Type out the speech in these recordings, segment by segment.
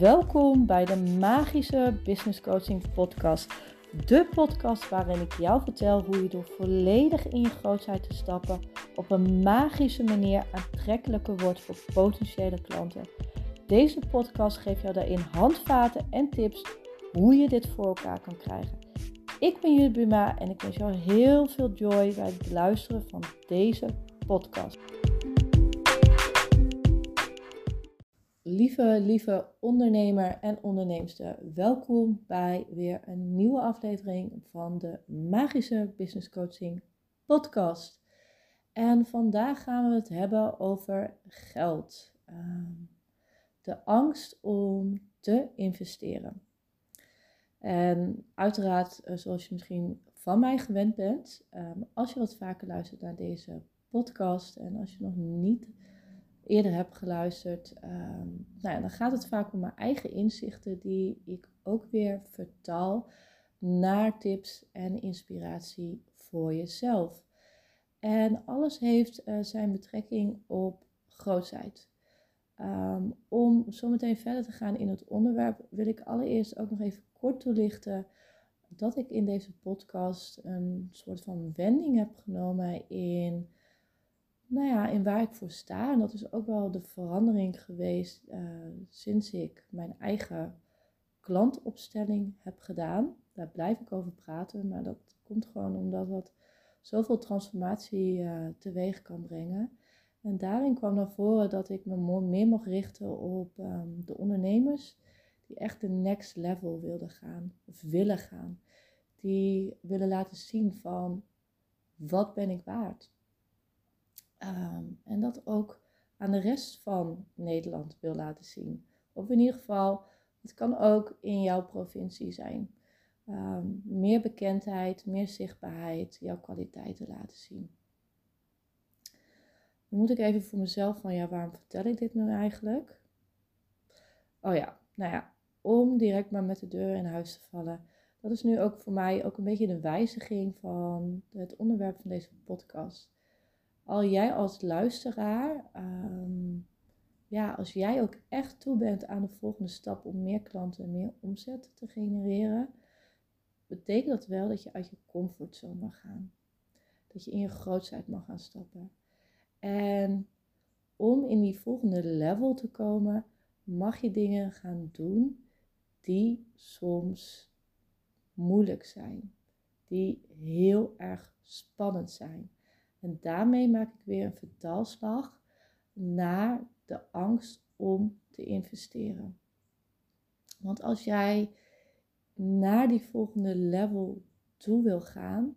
Welkom bij de Magische Business Coaching Podcast. De podcast waarin ik jou vertel hoe je door volledig in je grootheid te stappen op een magische manier aantrekkelijker wordt voor potentiële klanten. Deze podcast geeft jou daarin handvaten en tips hoe je dit voor elkaar kan krijgen. Ik ben Judith Buma en ik wens jou heel veel joy bij het luisteren van deze podcast. Lieve, lieve ondernemer en onderneemster, welkom bij weer een nieuwe aflevering van de Magische Business Coaching Podcast. En vandaag gaan we het hebben over geld. Ehm, de angst om te investeren. En uiteraard, eh, zoals je misschien van mij gewend bent, ehm, als je wat vaker luistert naar deze podcast en als je nog niet eerder heb geluisterd, ehm, nou ja, dan gaat het vaak om mijn eigen inzichten die ik ook weer vertaal naar tips en inspiratie voor jezelf. En alles heeft uh, zijn betrekking op grootheid. Um, om zometeen verder te gaan in het onderwerp, wil ik allereerst ook nog even kort toelichten dat ik in deze podcast een soort van wending heb genomen in nou ja, in waar ik voor sta. En dat is ook wel de verandering geweest uh, sinds ik mijn eigen klantopstelling heb gedaan. Daar blijf ik over praten, maar dat komt gewoon omdat dat zoveel transformatie uh, teweeg kan brengen. En daarin kwam naar voren dat ik me meer mocht richten op um, de ondernemers die echt de next level wilden gaan of willen gaan. Die willen laten zien van wat ben ik waard? Ehm, en dat ook aan de rest van Nederland wil laten zien. Of in ieder geval, het kan ook in jouw provincie zijn. Ehm, meer bekendheid, meer zichtbaarheid, jouw kwaliteiten laten zien. Dan moet ik even voor mezelf van, ja, waarom vertel ik dit nu eigenlijk? Oh ja, nou ja, om direct maar met de deur in huis te vallen. Dat is nu ook voor mij ook een beetje de wijziging van het onderwerp van deze podcast al jij als luisteraar, ehm, ja, als jij ook echt toe bent aan de volgende stap om meer klanten en meer omzet te genereren, betekent dat wel dat je uit je comfortzone mag gaan. Dat je in je grootheid mag gaan stappen. En om in die volgende level te komen, mag je dingen gaan doen die soms moeilijk zijn, die heel erg spannend zijn. En daarmee maak ik weer een vertaalslag naar de angst om te investeren. Want als jij naar die volgende level toe wil gaan,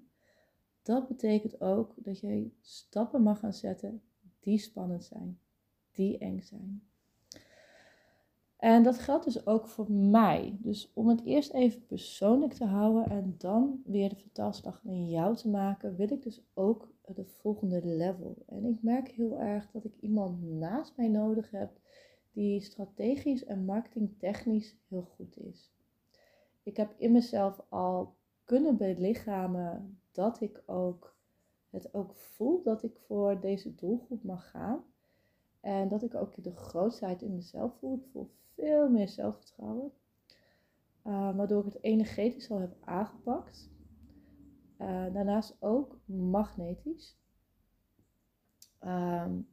dat betekent ook dat je stappen mag gaan zetten die spannend zijn, die eng zijn. En dat geldt dus ook voor mij. Dus om het eerst even persoonlijk te houden en dan weer de vertaalslag naar jou te maken, wil ik dus ook de volgende level. En ik merk heel erg dat ik iemand naast mij nodig heb die strategisch en marketingtechnisch heel goed is. Ik heb in mezelf al kunnen belichamen dat ik ook het ook voel dat ik voor deze doelgroep mag gaan. En dat ik ook de grootheid in mezelf voel. Ik voel veel meer zelfvertrouwen. Uh, waardoor ik het energetisch al heb aangepakt. Uh, daarnaast ook magnetisch. Um,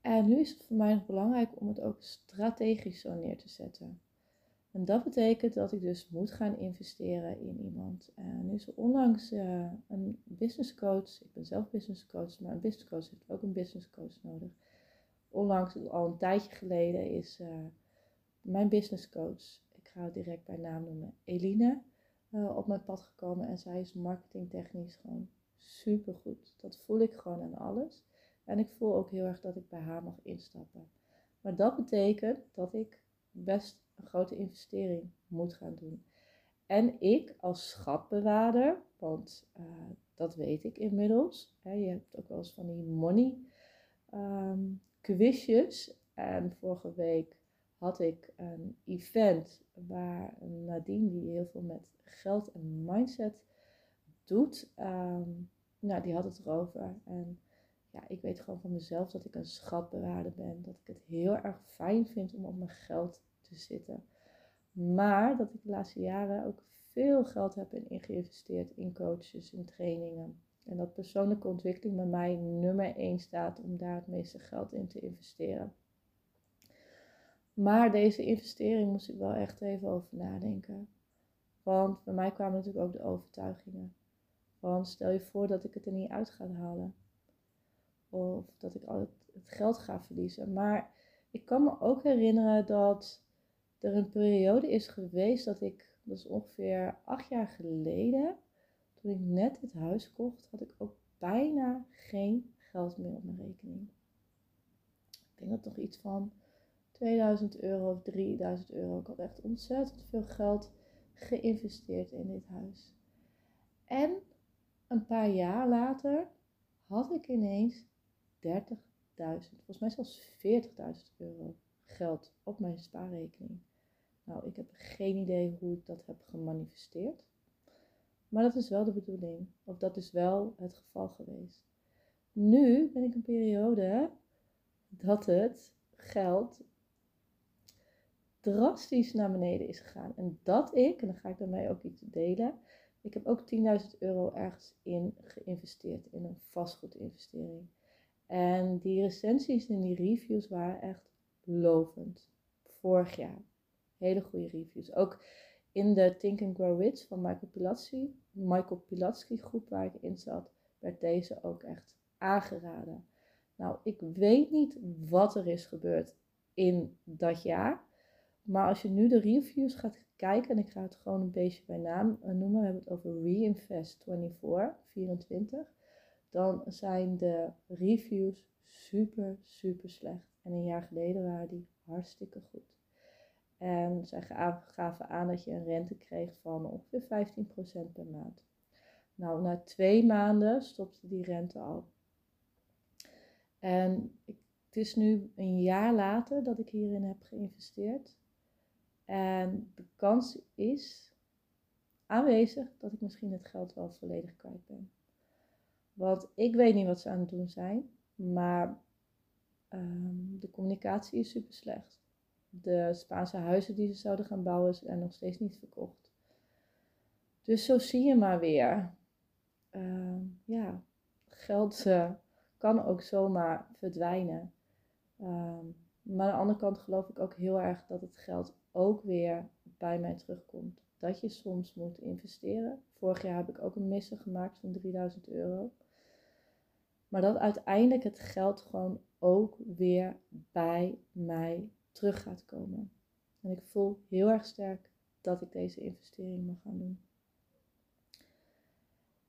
en nu is het voor mij nog belangrijk om het ook strategisch zo neer te zetten. En dat betekent dat ik dus moet gaan investeren in iemand. En nu is er onlangs een business coach, ik ben zelf business coach, maar een business coach heeft ook een business coach nodig. Onlangs, al een tijdje geleden, is uh, mijn business coach, ik ga het direct bij naam noemen, Eline. Eh, op mijn pad gekomen. En zij is marketingtechnisch gewoon super goed. Dat voel ik gewoon aan alles. En ik voel ook heel erg dat ik bij haar mag instappen. Maar dat betekent dat ik best een grote investering moet gaan doen. En ik als schatbewaarder, want uh, dat weet ik inmiddels. Hè, je hebt ook wel eens van die money um, quizjes. En vorige week had ik een event waar Nadine, die heel veel met geld en mindset doet, um, nou, die had het erover. En ja, ik weet gewoon van mezelf dat ik een schatbewaarder ben. Dat ik het heel erg fijn vind om op mijn geld te zitten. Maar dat ik de laatste jaren ook veel geld heb in geïnvesteerd in coaches, in trainingen. En dat persoonlijke ontwikkeling bij mij nummer 1 staat om daar het meeste geld in te investeren. Maar deze investering moest ik wel echt even over nadenken. Want bij mij kwamen natuurlijk ook de overtuigingen. Want stel je voor dat ik het er niet uit ga halen. Of dat ik al het, geld ga verliezen. Maar ik kan me ook herinneren dat er een periode is geweest dat ik, dat is ongeveer acht jaar geleden, toen ik net het huis kocht, had ik ook bijna geen geld meer op mijn rekening. Ik denk dat toch iets van 2000 euro of 3000 euro. Ik had echt ontzettend veel geld geïnvesteerd in dit huis. En een paar jaar later had ik ineens 30.000, volgens mij zelfs 40.000 euro geld op mijn spaarrekening. Nou, ik heb geen idee hoe ik dat heb gemanifesteerd. Maar dat is wel de bedoeling. Of dat is wel het geval geweest. Nu ben ik een periode dat het geld drastisch naar beneden is gegaan. En dat ik, en dan ga ik daarmee ook iets delen. Ik heb ook 10.000 euro ergens in geïnvesteerd, in een vastgoedinvestering. En die recensies en die reviews waren echt lovend. Vorig jaar. Hele goede reviews. Ook in de Think and Grow Rich van Michael Pilatski, Michael Pilatski groep waar ik in zat, werd deze ook echt aangeraden. Nou, ik weet niet wat er is gebeurd in dat jaar. Maar als je nu de reviews gaat kijken, en ik ga het gewoon een beetje bij naam noemen, we hebben het over Reinvest 24, 24, dan zijn de reviews super, super slecht. En een jaar geleden waren die hartstikke goed. En zij gaven aan dat je een rente kreeg van ongeveer 15% per maand. Nou, na twee maanden stopte die rente al. En het is nu een jaar later dat ik hierin heb geïnvesteerd. En de kans is aanwezig dat ik misschien het geld wel volledig kwijt ben. Want ik weet niet wat ze aan het doen zijn, maar ehm, de communicatie is super slecht. De Spaanse huizen die ze zouden gaan bouwen zijn nog steeds niet verkocht. Dus zo zie je maar weer. Ehm, ja, geld uh, kan ook zomaar verdwijnen. Ehm, maar aan de andere kant geloof ik ook heel erg dat het geld ook weer bij mij terugkomt. Dat je soms moet investeren. Vorig jaar heb ik ook een missen gemaakt van 3000 euro. Maar dat uiteindelijk het geld gewoon ook weer bij mij terug gaat komen. En ik voel heel erg sterk dat ik deze investering mag gaan doen.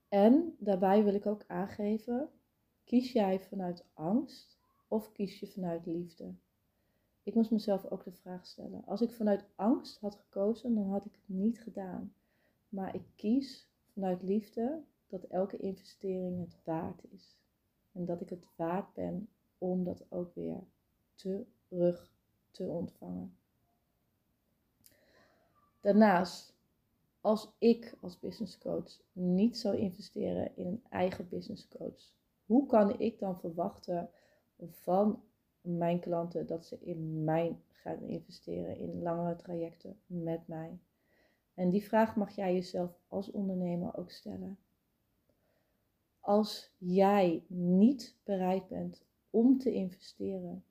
En daarbij wil ik ook aangeven: kies jij vanuit angst of kies je vanuit liefde? Ik moest mezelf ook de vraag stellen. Als ik vanuit angst had gekozen, dan had ik het niet gedaan. Maar ik kies vanuit liefde dat elke investering het waard is. En dat ik het waard ben om dat ook weer terug te ontvangen. Daarnaast, als ik als business coach niet zou investeren in een eigen business coach, hoe kan ik dan verwachten van mijn klanten dat ze in mij gaan investeren, in langere trajecten met mij. En die vraag mag jij jezelf als ondernemer ook stellen. Als jij niet bereid bent om te investeren,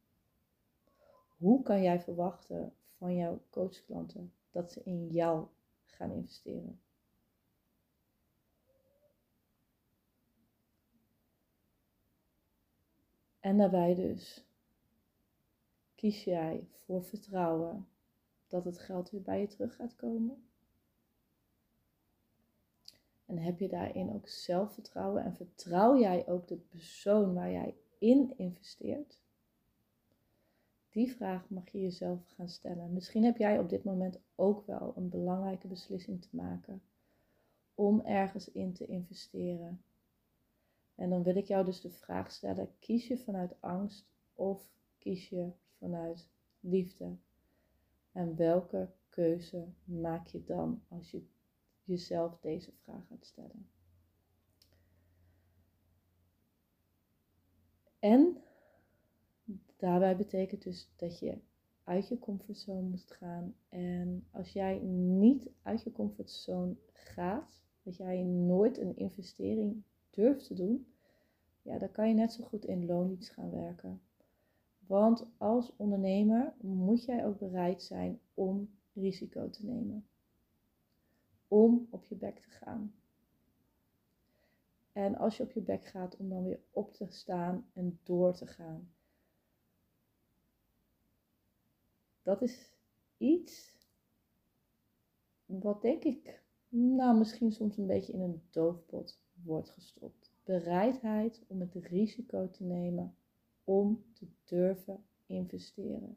hoe kan jij verwachten van jouw coachklanten dat ze in jou gaan investeren? En daarbij dus Kies jij voor vertrouwen dat het geld weer bij je terug gaat komen? En heb je daarin ook zelfvertrouwen en vertrouw jij ook de persoon waar jij in investeert? Die vraag mag je jezelf gaan stellen. Misschien heb jij op dit moment ook wel een belangrijke beslissing te maken om ergens in te investeren. En dan wil ik jou dus de vraag stellen: kies je vanuit angst of kies je vanuit liefde? En welke keuze maak je dan als je jezelf deze vraag gaat stellen? En daarbij betekent dus dat je uit je comfortzone moet gaan. En als jij niet uit je comfortzone gaat, dat jij nooit een investering durft te doen, ja, dan kan je net zo goed in loondienst gaan werken. Want als ondernemer moet jij ook bereid zijn om risico te nemen. Om op je bek te gaan. En als je op je bek gaat, om dan weer op te staan en door te gaan. Dat is iets wat denk ik, nou misschien soms een beetje in een doofpot wordt gestopt. Bereidheid om het risico te nemen om te durven investeren.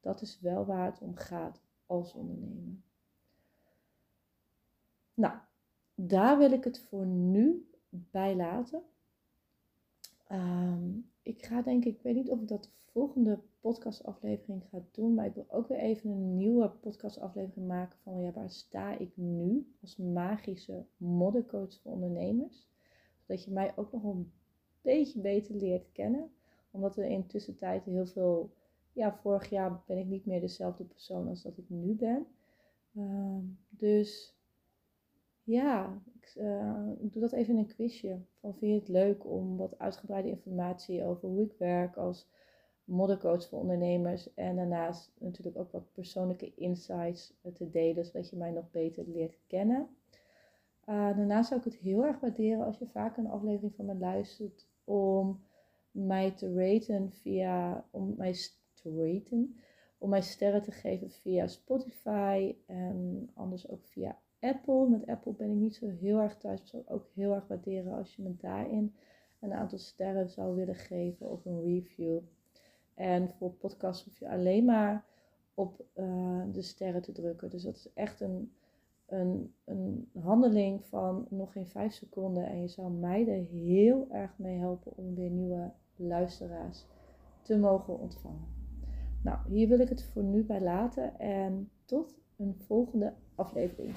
Dat is wel waar het om gaat als ondernemer. Nou, daar wil ik het voor nu bij laten. Ehm, ik ga denk ik, ik weet niet of ik dat de volgende podcastaflevering ga doen, maar ik wil ook weer even een nieuwe podcastaflevering maken van ja, waar sta ik nu als magische moddercoach voor ondernemers. Zodat je mij ook nog een beetje beter leert kennen. Omdat er in tussentijd heel veel, ja, vorig jaar ben ik niet meer dezelfde persoon als dat ik nu ben. Ehm, dus ja, ik, uh, ik, doe dat even in een quizje. Van vind je het leuk om wat uitgebreide informatie over hoe ik werk als moddercoach voor ondernemers. En daarnaast natuurlijk ook wat persoonlijke insights te delen, zodat je mij nog beter leert kennen. Uh, daarnaast zou ik het heel erg waarderen als je vaak een aflevering van me luistert om mij te raten via, om mij te raten, om mij sterren te geven via Spotify en anders ook via Apple. Met Apple ben ik niet zo heel erg thuis. Ik zou ook heel erg waarderen als je me daarin een aantal sterren zou willen geven of een review. En voor podcasts hoef je alleen maar op uh, de sterren te drukken. Dus dat is echt een, een, een handeling van nog geen vijf seconden. En je zou mij er heel erg mee helpen om weer nieuwe luisteraars te mogen ontvangen. Nou, hier wil ik het voor nu bij laten. En tot een volgende aflevering.